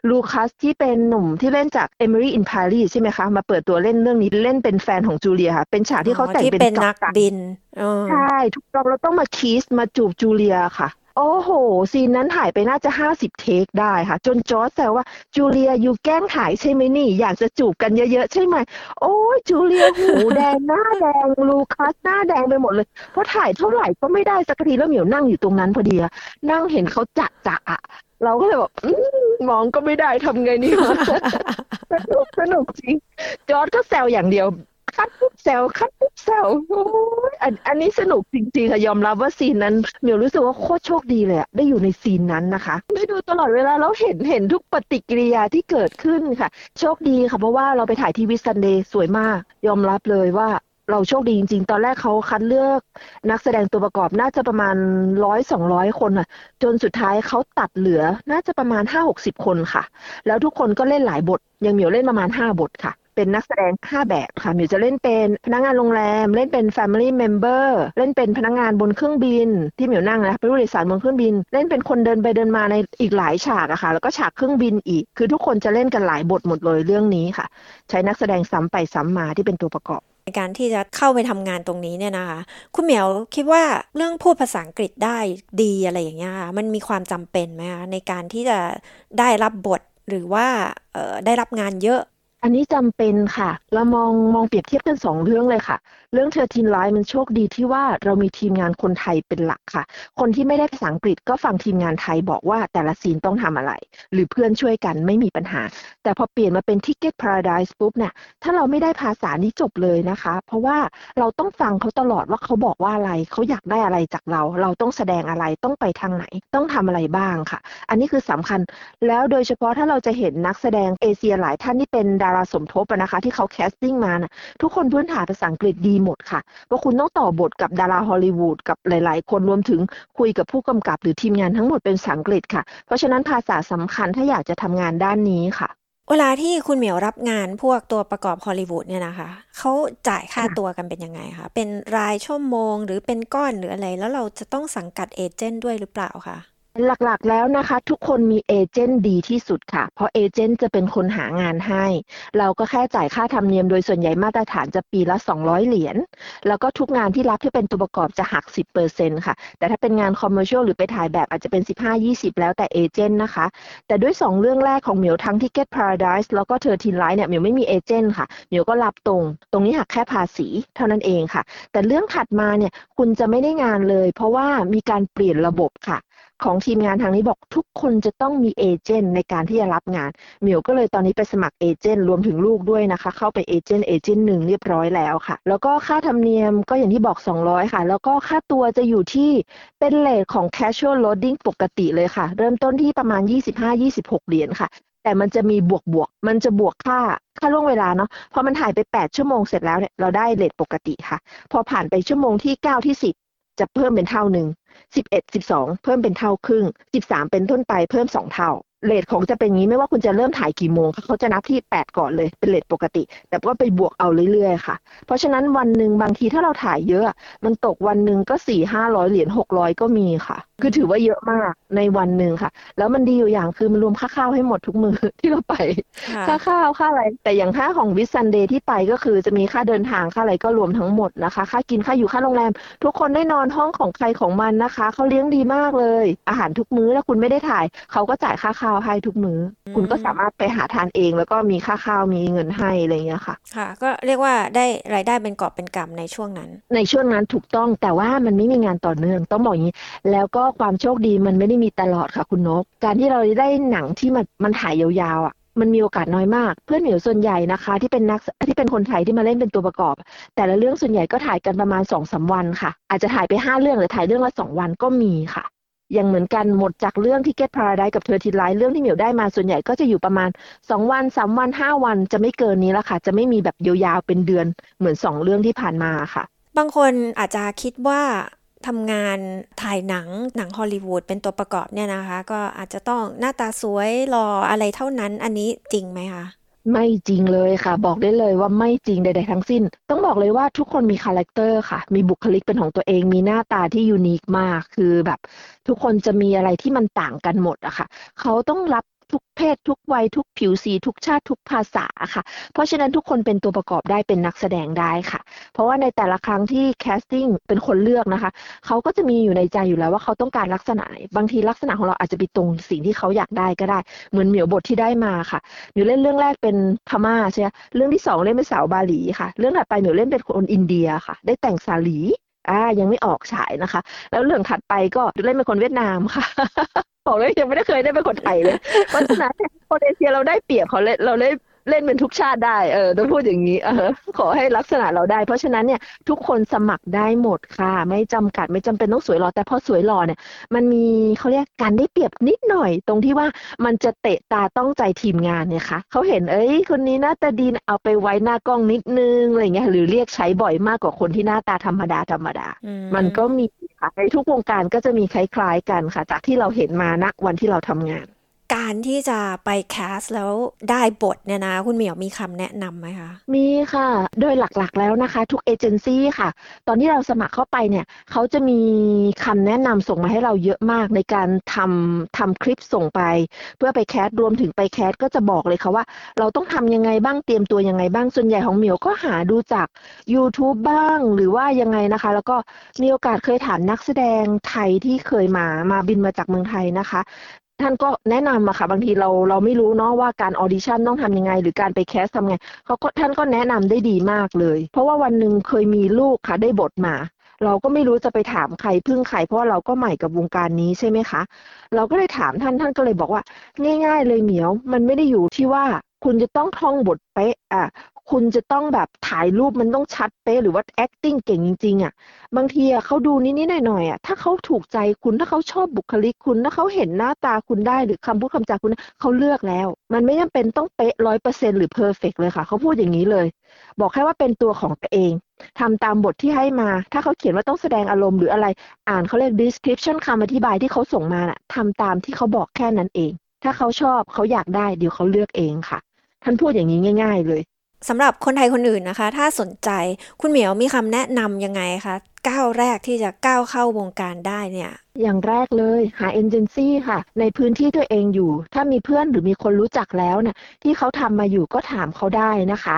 ลูคัสที่เป็นหนุ่มที่เล่นจาก Emily in Paris ใช่ไหมคะ มาเปิดตัวเล่นเรื่องนี้เล่นเป็นแฟนของจูเลียค่ะ เป็นฉากที่เขาแต่งที่เป็นเป็นนักกัปตับินอ๋อใช่ทุกรอบเราต้องมาคีสมาจูบจูเลียค่ะ โอ้โห ซีนนั้นถ่ายไปน่าจะห้าสิบเทคได้ค่ะ จนจอร์จแซวว่าจูเลียอยู่แกล้งถ่ายใช่ไหมนี่ อยากจะจูบกันเยอะๆ ใช่ไหม โอ้ยจูเลียหูแดงหน้าแดงลูคัสหน้าแดงไปหมดเลย เพราะถ่ายเท่าไหร่ก็ไม่ได้สักทีแล้วเหมียวนั่งอยู่ตรงนั้นพอดีอะนั่งเห็นเขาจัดจะอะ เราก็เลยแบบมองก็ไม่ได้ทำไงนี่สนุกสนุกจริง จอร์จก็แซวอย่างเดียว cut ปุ๊บแซว cut ปุ๊บแซวโอ้ยอันอันนี้สนุกจริงๆค่ะยอมรับว่าซีนนั้นเหมียวรู้สึกว่าโคตรโชคดีเลยอะได้อยู่ในซีนนั้นนะคะ ได้ดูตลอดเวลาแล้วเห็นเห็นทุกปฏิกิริยาที่เกิดขึ้นค่ะ โชคดีค่ะเพราะว่าเราไปถ่ายที่ Whitsunday สวยมาก ยอมรับเลยว่า เราโชคดีจริงๆ ตอนแรกเขาคัดเลือกนักแสดงตัวประกอบน่าจะประมาณร้อยสองร้อยคนอะ จนสุดท้ายเขาตัดเหลือน่าจะประมาณห้าหกสิบคนค่ะ แล้วทุกคนก็เล่นหลายบทย่างเหมียวเล่นประมาณห้าบทค่ะ เป็นนักแสดง5แบบค่ะหมิวจะเล่นเป็นพนักงานโรงแรม เล่นเป็น Family Member เล่นเป็นพนักงานบนเครื่องบิน ที่หมิวนั่งนะเป็นผู้โดยสารบนเครื่องบิน เล่นเป็นคนเดินไปเดินมาในอีกหลายฉากอะค่ะ แล้วก็ฉากเครื่องบินอีก คือทุกคนจะเล่นกันหลายบทหมดเลยเรื่องนี้ค่ะ ใช้นักแสดงซ้ำไปซ้ำมาที่เป็นตัวประกอบ ในการที่จะเข้าไปทำงานตรงนี้เนี่ยนะคะ คุณเหมียวคิดว่าเรื่องพูดภาษาอังกฤษได้ดีอะไรอย่างเงี้ยค่ะมันมีความจำเป็นไหมคะในการที่จะได้รับบทหรือว่าได้รับงานเยอะ อันนี้จำเป็นค่ะ เรามองมองเปรียบเทียบกันสองเรื่องเลยค่ะ เรื่องเธอทีนไลน์มันโชคดีที่ว่าเรามีทีมงานคนไทยเป็นหลักค่ะ คนที่ไม่ได้ภาษาอังกฤษก็ฟังทีมงานไทยบอกว่าแต่ละซีนต้องทำอะไร หรือเพื่อนช่วยกันไม่มีปัญหา แต่พอเปลี่ยนมาเป็น Ticket Paradise ปุ๊บเนี่ยถ้าเราไม่ได้ภาษานี้จบเลยนะคะ เพราะว่าเราต้องฟังเขาตลอดว่าเขาบอกว่าอะไรเขาอยากได้อะไรจากเรา เราต้องแสดงอะไรต้องไปทางไหน ต้องทำอะไรบ้างค่ะ อันนี้คือสำคัญแล้วโดยเฉพาะถ้าเราจะเห็นนักแสดงเอเชียหลายท่านที่เป็นดาราสมทบนะคะ ที่เขา casting มานะทุกคนพื้นฐานภาษาอังกฤษดีหมดค่ะเพราะคุณต้องต่อบทกับดาราฮอลลีวูดกับหลาย ๆ คนรวมถึงคุยกับผู้กำกับหรือทีมงานทั้งหมดเป็นภาษาอังกฤษค่ะ เพราะฉะนั้นภาษาสำคัญถ้าอยากจะทำงานด้านนี้ค่ะ เวลาที่คุณเหมียวรับงานพวกตัวประกอบฮอลลีวูดเนี่ยนะคะเขาจ่ายค่าตัวกันเป็นยังไงคะเป็นรายชั่วโมง หรือเป็นก้อนหรืออะไร แล้วเราจะต้องสังกัดเอเจนต์ด้วยหรือเปล่าคะ หลักๆแล้วนะคะ ทุกคนมีเอเจนต์ดีที่สุดค่ะ เพราะเอเจนต์จะเป็นคนหางานให้ เราก็แค่จ่ายค่าธรรมเนียมโดยส่วนใหญ่มาตรฐานจะปีละ 200 เหรียญแล้วก็ทุกงานที่รับที่เป็นตัวประกอบจะหัก 10%ค่ะ แต่ถ้าเป็นงานคอมเมอร์เชียลหรือไปถ่ายแบบอาจจะเป็น 15-20 แล้วแต่เอเจนต์นะคะ แต่ด้วย 2 เรื่องแรกของเหมียวทั้ง Ticket Paradise แล้วก็เธอทีนไลน์เนี่ยเหมียวไม่มีเอเจนต์ค่ะเหมียวก็รับตรง ตรงนี้หักแค่ภาษีเท่านั้นเองค่ะ แต่เรื่องถัดมาเนี่ยคุณจะไม่ได้งานเลย เพราะว่ามีการเปลี่ยนระบบค่ะ ของทีมงานทางนี้บอกทุกคนจะต้องมีเอเจนต์ในการที่จะรับงานเหมียวก็เลยตอนนี้ไปสมัครเอเจนต์รวมถึงลูกด้วยนะคะ เข้าไปเอเจนต์เอเจนต์หนึ่งเรียบร้อยแล้วค่ะ แล้วก็ค่าธรรมเนียมก็อย่างที่บอก 200 ค่ะ แล้วก็ค่าตัวจะอยู่ที่เป็นเลทของ casual loading ปกติเลยค่ะ เริ่มต้นที่ประมาณ 25-26 เหรียญค่ะแต่มันจะมีบวกบวก มันจะบวกค่า ค่าล่วงเวลาเนาะ พอมันถ่ายไป 8 ชั่วโมงเสร็จแล้วเนี่ย เราได้เลทปกติค่ะ พอผ่านไปชั่วโมงที่ 9 ที่ 10 จะเพิ่มเป็นเท่าหนึ่ง11 12 เพิ่มเป็นเท่าครึ่ง 13 เป็นต้นไปเพิ่ม 2 เท่าเลทของจะเป็นงี้ไม่ว่าคุณจะเริ่มถ่ายกี่โมงเขาจะนับที่ 8 ก่อนเลยเป็นเลทปกติ แต่ก็ไปบวกเอาเรื่อยๆค่ะ เพราะฉะนั้นวันหนึ่งบางทีถ้าเราถ่ายเยอะ มันตกวันหนึ่งก็4 500 เหรียญ600 ก็มีค่ะ คือถือว่าเยอะมากในวันหนึ่งค่ะ แล้วมันดีอยู่อย่างคือมันรวมค่าข้าวให้หมดทุกมือที่เราไปค่ะค่าข้าวค่าอะไร แต่อย่างค่าของวิสันเดย์ที่ไปก็คือจะมีค่าเดินทางค่าอะไรก็รวมทั้งหมดนะคะ ค่ากินค่าอยู่ค่าโรงแรม ทุกคนได้นอนห้องของใครของมันนะคะเขาเลี้ยงดีมากเลย อาหารทุกมื้อถ้าคุณไม่ได้ถ่ายเขาก็จ่ายค่าข้าวให้ทุกมื้ออมคุณก็สามารถไปหาทานเอง แล้วก็มีค่าข้าวมีเงินให้อะไรอย่างเงี้ยค่ะ ค่ะ ก็เรียกว่าได้รายได้เป็นกอบเป็นกำในช่วงนั้น ในช่วงนั้นถูกต้องแต่ว่ามันไม่มีงานต่อเนื่องต้องบอกอย่างนี้ แล้วก็ความโชคดีมันไม่ได้มีตลอดค่ะคุณนก การที่เราได้หนังที่มันมันถ่ายยาวๆอะมันมีโอกาสน้อยมาก เพื่อนเหมียวส่วนใหญ่นะคะ ที่เป็นนักที่เป็นคนไทยที่มาเล่นเป็นตัวประกอบ แต่ละเรื่องส่วนใหญ่ก็ถ่ายกันประมาณสองสามวันค่ะ อาจจะถ่ายไปห้าเรื่องหรือถ่ายเรื่องละสองวันก็มีค่ะอย่างเหมือนกันหมดจากเรื่องที่ Get Paradise กับเธอทีไลท์เรื่องที่เหมียวได้มาส่วนใหญ่ก็จะอยู่ประมาณ 2 วัน 3 วัน 5 วันจะไม่เกินนี้ละค่ะ จะไม่มีแบบยาวๆเป็นเดือนเหมือน 2 เรื่องที่ผ่านมาค่ะ บางคนอาจจะคิดว่า ทำงานถ่ายหนังหนังฮอลลีวูดเป็นตัวประกอบเนี่ยนะคะ ก็อาจจะต้องหน้าตาสวยหล่ออะไรเท่านั้นอันนี้จริงไหมคะไม่จริงเลยค่ะ บอกได้เลยว่าไม่จริงใด ๆ ทั้งสิ้น ต้องบอกเลยว่าทุกคนมี character ค่ะ มีบุคลิกเป็นของตัวเองมีหน้าตาที่ unique มาก คือแบบ ทุกคนจะมีอะไรที่มันต่างกันหมดอะค่ะ เขาต้องรับ ทุกเพศ ทุกวัยทุกผิวสี ทุกชาติทุกภาษาค่ะ เพราะฉะนั้นทุกคนเป็นตัวประกอบได้เป็นนักแสดงได้ค่ะ เพราะว่าในแต่ละครั้งที่ casting เป็นคนเลือกนะคะเขาก็จะมีอยู่ในใจอยู่แล้วว่าเขาต้องการลักษณะไหนบางทีลักษณะของเราอาจจะไปตรงสิ่งที่เขาอยากได้ก็ได้ เหมือนเหมียวบทที่ได้มาค่ะเหมียวเล่นเรื่องแรกเป็นพม่าใช่ไหมเรื่องที่สองเล่นเป็นสาวบาหลีค่ะ เรื่องถัดไปเหมียวเล่นเป็นคนอินเดียค่ะ ได้แต่งสาหลี อ่ายังไม่ออกฉายนะคะ แล้วเรื่องถัดไปก็เล่นเป็นคนเวียดนามค่ะบอกเลยยังไม่ได้เคยได้เป็นคนไทยเลยเพราะฉะนั้นคนเอเชียเราได้เปรียบเขาเล่นเราเล่น เล่นเป็นทุกชาติได้ เออต้องพูดอย่างนี้ เออ ขอให้ลักษณะเราได้ เพราะฉะนั้นเนี่ยทุกคนสมัครได้หมดค่ะ ไม่จำกัดไม่จำเป็นต้องสวยหล่อแต่พอสวยหล่อเนี่ย มันมีเขาเรียกการได้เปรียบนิดหน่อย ตรงที่ว่ามันจะเตะตาต้องใจทีมงานเนี่ยค่ะเขาเห็นเอ้ยคนนี้หน้าตาดีเอาไปไว้หน้ากล้องนิดนึงอะไรเงี้ยหรือเรียกใช้บ่อยมากกว่าคนที่หน้าตาธรรมดาธรรมดา มันก็มีค่ะในทุกวงการก็จะมีคล้ายๆกันค่ะ จากที่เราเห็นมาณวันที่เราทำงาน การที่จะไปแคสแล้วได้บทเนี่ยนะคุณเหมียวมีคำแนะนำไหมคะ มีค่ะ โดยหลักๆแล้วนะคะ ทุกเอเจนซี่ค่ะ ตอนที่เราสมัครเข้าไปเนี่ย เขาจะมีคำแนะนำส่งมาให้เราเยอะมากในการทำทำคลิปส่งไป เพื่อไปแคสรวมถึงไปแคสก็จะบอกเลยค่ะว่า เราต้องทำยังไงบ้างเตรียมตัวยังไงบ้างส่วนใหญ่ของเหมียวก็หาดูจาก YouTube บ้างหรือว่ายังไงนะคะ แล้วก็มีโอกาสเคยถามนักแสดงไทยที่เคยมามาบินมาจากเมืองไทยนะคะ ท่านก็แนะนำอะค่ะ บางทีเราเราไม่รู้เนาะว่าการ audition ต้องทำยังไง หรือการไป cast ทำไงเขาก็ท่านก็แนะนำได้ดีมากเลย เพราะว่าวันหนึ่งเคยมีลูกค่ะได้บทมา เราก็ไม่รู้จะไปถามใครพึ่งใครเพราะว่าเราก็ใหม่กับวงการนี้ใช่ไหมคะ เราก็เลยถามท่านท่านก็เลยบอกว่า ง่าย ๆ เลยเหมียว มันไม่ได้อยู่ที่ว่า คุณจะต้องท่องบทเป๊ะอะคุณจะต้องแบบถ่ายรูปมันต้องชัดเป๊ะหรือว่า acting เก่งจริงๆอะบางทีอะเขาดูนิดๆหน่อยๆอะถ้าเขาถูกใจคุณถ้าเขาชอบบุคลิกคุณถ้าเขาเห็นหน้าตาคุณได้หรือคำพูดคำจาคุณเขาเลือกแล้ว มันไม่จำเป็นต้องเป๊ะร้อยเปอร์เซ็นหรือเพอร์เฟกเลยค่ะเขาพูดอย่างนี้เลย บอกแค่ว่าเป็นตัวของตัวเองทำตามบทที่ให้มา ถ้าเขาเขียนว่าต้องแสดงอารมณ์หรืออะไร อ่านเขาเรียก description คำอธิบายที่เขาส่งมาน่ะทำตามที่เขาบอกแค่นั้นเอง ถ้าเขาชอบเขาอยากได้เดี๋ยวเขาเลือกเองค่ะ ท่านพูดอย่างนี้ง่าย ๆ เลยสำหรับคนไทยคนอื่นนะคะ ถ้าสนใจคุณเหมียวมีคำแนะนำยังไงคะ ก้าวแรกที่จะก้าวเข้าวงการได้เนี่ย อย่างแรกเลยหาเอเจนซี่ค่ะ ในพื้นที่ตัวเองอยู่ ถ้ามีเพื่อนหรือมีคนรู้จักแล้วเนี่ยที่เขาทำมาอยู่ก็ถามเขาได้นะคะ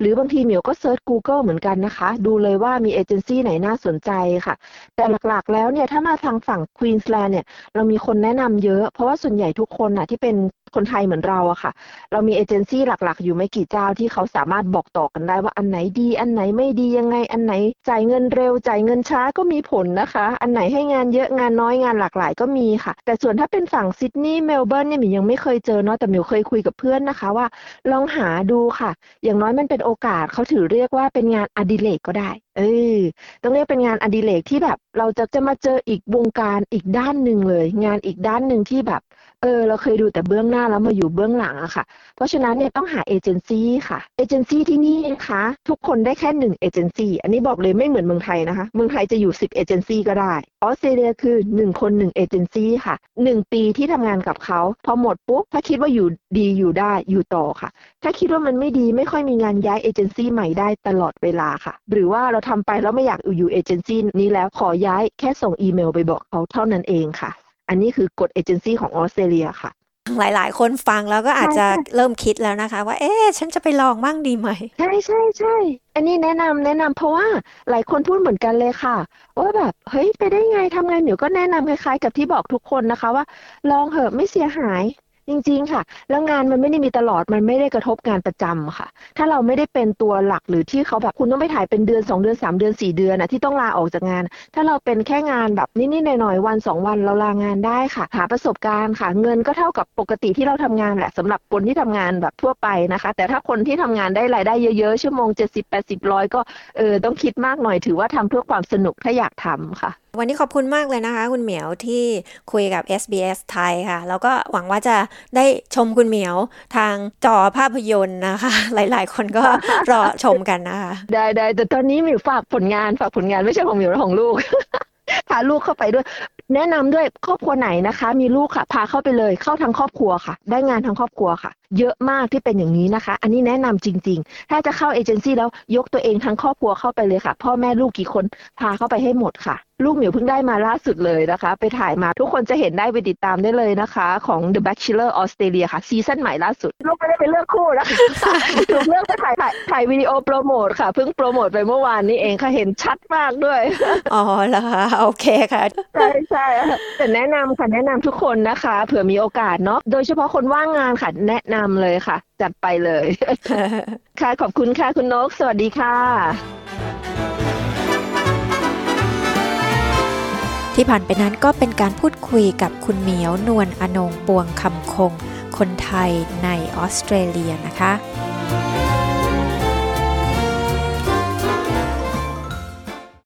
หรือบางทีเหมียวก็ search Google เหมือนกันนะคะ ดูเลยว่ามีเอเจนซี่ไหนน่าสนใจค่ะ แต่หลักๆแล้วเนี่ยถ้ามาทางฝั่งควีนส์แลนด์เนี่ยเรามีคนแนะนำเยอะ เพราะว่าส่วนใหญ่ทุกคนน่ะที่เป็นคนไทยเหมือนเราอะค่ะ เรามีเอเจนซี่หลักๆ อยู่ไม่กี่เจ้าที่เขาสามารถบอกต่อกันได้ว่าอันไหนดี อันไหนไม่ดียังไง อันไหนจ่ายเงินเร็วจ่ายเงินช้าก็มีผลนะคะ อันไหนให้งานเยอะงานน้อยงานหลากหลายก็มีค่ะ แต่ส่วนถ้าเป็นฝั่งซิดนีย์เมลเบิร์นเนี่ยเหมียวยังไม่เคยเจอเนาะแต่เหมียวเคยคุยกับเพื่อนนะคะว่า ลองหาดูค่ะ อย่างน้อยมันเป็นโอกาสเขาถือเรียกว่าเป็นงานอดิเรกก็ได้ เออต้องเรียกเป็นงานอดิเรกที่แบบ เราจะจะมาเจออีกวงการอีกด้านหนึ่งเลย งานอีกด้านหนึ่งที่แบบ เออเราเคยดูแต่เบื้องหน้าแล้วมาอยู่เบื้องหลังอะค่ะ เพราะฉะนั้นเนี่ยต้องหาเอเจนซี่ค่ะเอเจนซี่ที่นี่นะคะทุกคนได้แค่หนึ่งเอเจนซี่อันนี้บอกเลยไม่เหมือนเมืองไทยนะคะ เมืองไทยจะอยู่สิบเอเจนซี่ก็ได้ออสเตรเลียคือหนึ่งคนหนึ่งเอเจนซี่ค่ะหนึ่งปีที่ทำงานกับเขาพอหมดปุ๊บถ้าคิดว่าอยู่ดีอยู่ได้อยู่ต่อค่ะ ถ้าคิดว่ามันไม่ดีไม่ค่อยมีงานย้ายเอเจนซี่ใหม่ได้ตลอดเวลาค่ะ หรือว่าเราทำไปแล้วไม่อยากอยู่เอเจนซี่นี้แล้วขอย้ายแค่ส่งอีเมลไปบอกเขาเท่านั้นเองค่ะ อันนี้คือกฎเอเจนซี่ของออสเตรเลียค่ะ หลายๆ คนฟังแล้วก็อาจจะเริ่มคิดแล้วนะคะ ว่า เอ๊ะฉันจะไปลองบ้างดีไหม ใช่ใช่ใช่อันนี้แนะนำแนะนำเพราะว่าหลายคนพูดเหมือนกันเลยค่ะว่าแบบเฮ้ยไปได้ไงทำไงเดี๋ยวก็แนะนำคล้ายๆ กับที่บอกทุกคนนะคะว่า ลองเหอะไม่เสียหาย จริง ๆ ค่ะ แล้วงานมันไม่ได้มีตลอดมันไม่ได้กระทบงานประจำค่ะ ถ้าเราไม่ได้เป็นตัวหลักหรือที่เขาแบบคุณต้องไปถ่ายเป็นเดือน 2 เดือน 3 เดือน 4 เดือนนะที่ต้องลาออกจากงาน ถ้าเราเป็นแค่งานแบบนิดๆหน่อยๆวัน 2 วันเราลางานได้ค่ะ หาประสบการณ์ค่ะ เงินก็เท่ากับปกติที่เราทำงานแหละสำหรับคนที่ทำงานแบบทั่วไปนะคะ แต่ถ้าคนที่ทำงานได้รายได้เยอะๆชั่วโมง 70 80ร้อยก็เออต้องคิดมากหน่อยถือว่าทำเพื่อความสนุกถ้าอยากทำค่ะวันนี้ขอบคุณมากเลยนะคะ คุณเหมียวที่คุยกับ SBS ไทยค่ะ แล้วก็หวังว่าจะได้ชมคุณเหมียวทางจอภาพยนตร์นะคะ หลาย ๆ คนก็รอชมกันนะคะ ได้ได้แต่ตอนนี้หมิวฝากผลงานฝากผลงานไม่ใช่ของหมิวของลูกพาลูกเข้าไปด้วย แนะนำด้วยครอบครัวไหนนะคะ มีลูกค่ะ พาเข้าไปเลยเข้าทั้งครอบครัวค่ะ ได้งานทั้งครอบครัวค่ะ เยอะมากที่เป็นอย่างนี้นะคะ อันนี้แนะนำจริง ๆ ถ้าจะเข้าเอเจนซี่แล้วยกตัวเองทั้งครอบครัวเข้าไปเลยค่ะ พ่อแม่ลูกกี่คนพาเข้าไปให้หมดค่ะ ลูกหมิวเพิ่งได้มาล่าสุดเลยนะคะ ไปถ่ายมาทุกคนจะเห็นได้ไปติดตามได้เลยนะคะ ของ The Bachelor Australia ค่ะ ซีซั่นใหม่ล่าสุด ลูกไม่ได้ไปเลือกคู่นะคะถูกเลือกไปถ่ายถ่ายถ่ายวิดีโอโปรโมทค่ะ เพิ่งโปรโมทไปเมื่อวานนี้เองค่ะเห็นชัดมากด้วยอ๋อเหรอคะโอเคค่ะใช่ใช่แต่แนะนำค่ะแนะนำทุกคนนะคะ เผื่อมีโอกาสเนาะโดยเฉพาะคนว่างงานค่ะแนะนำเลยค่ะ จัดไปเลย ค่ะขอบคุณค่ะคุณนก สวัสดีค่ะ ที่ผ่านไปนั้นก็เป็นการพูดคุยกับคุณเหมียวนวลอนงปวงคำคง คนไทยในออสเตรเลียนะคะ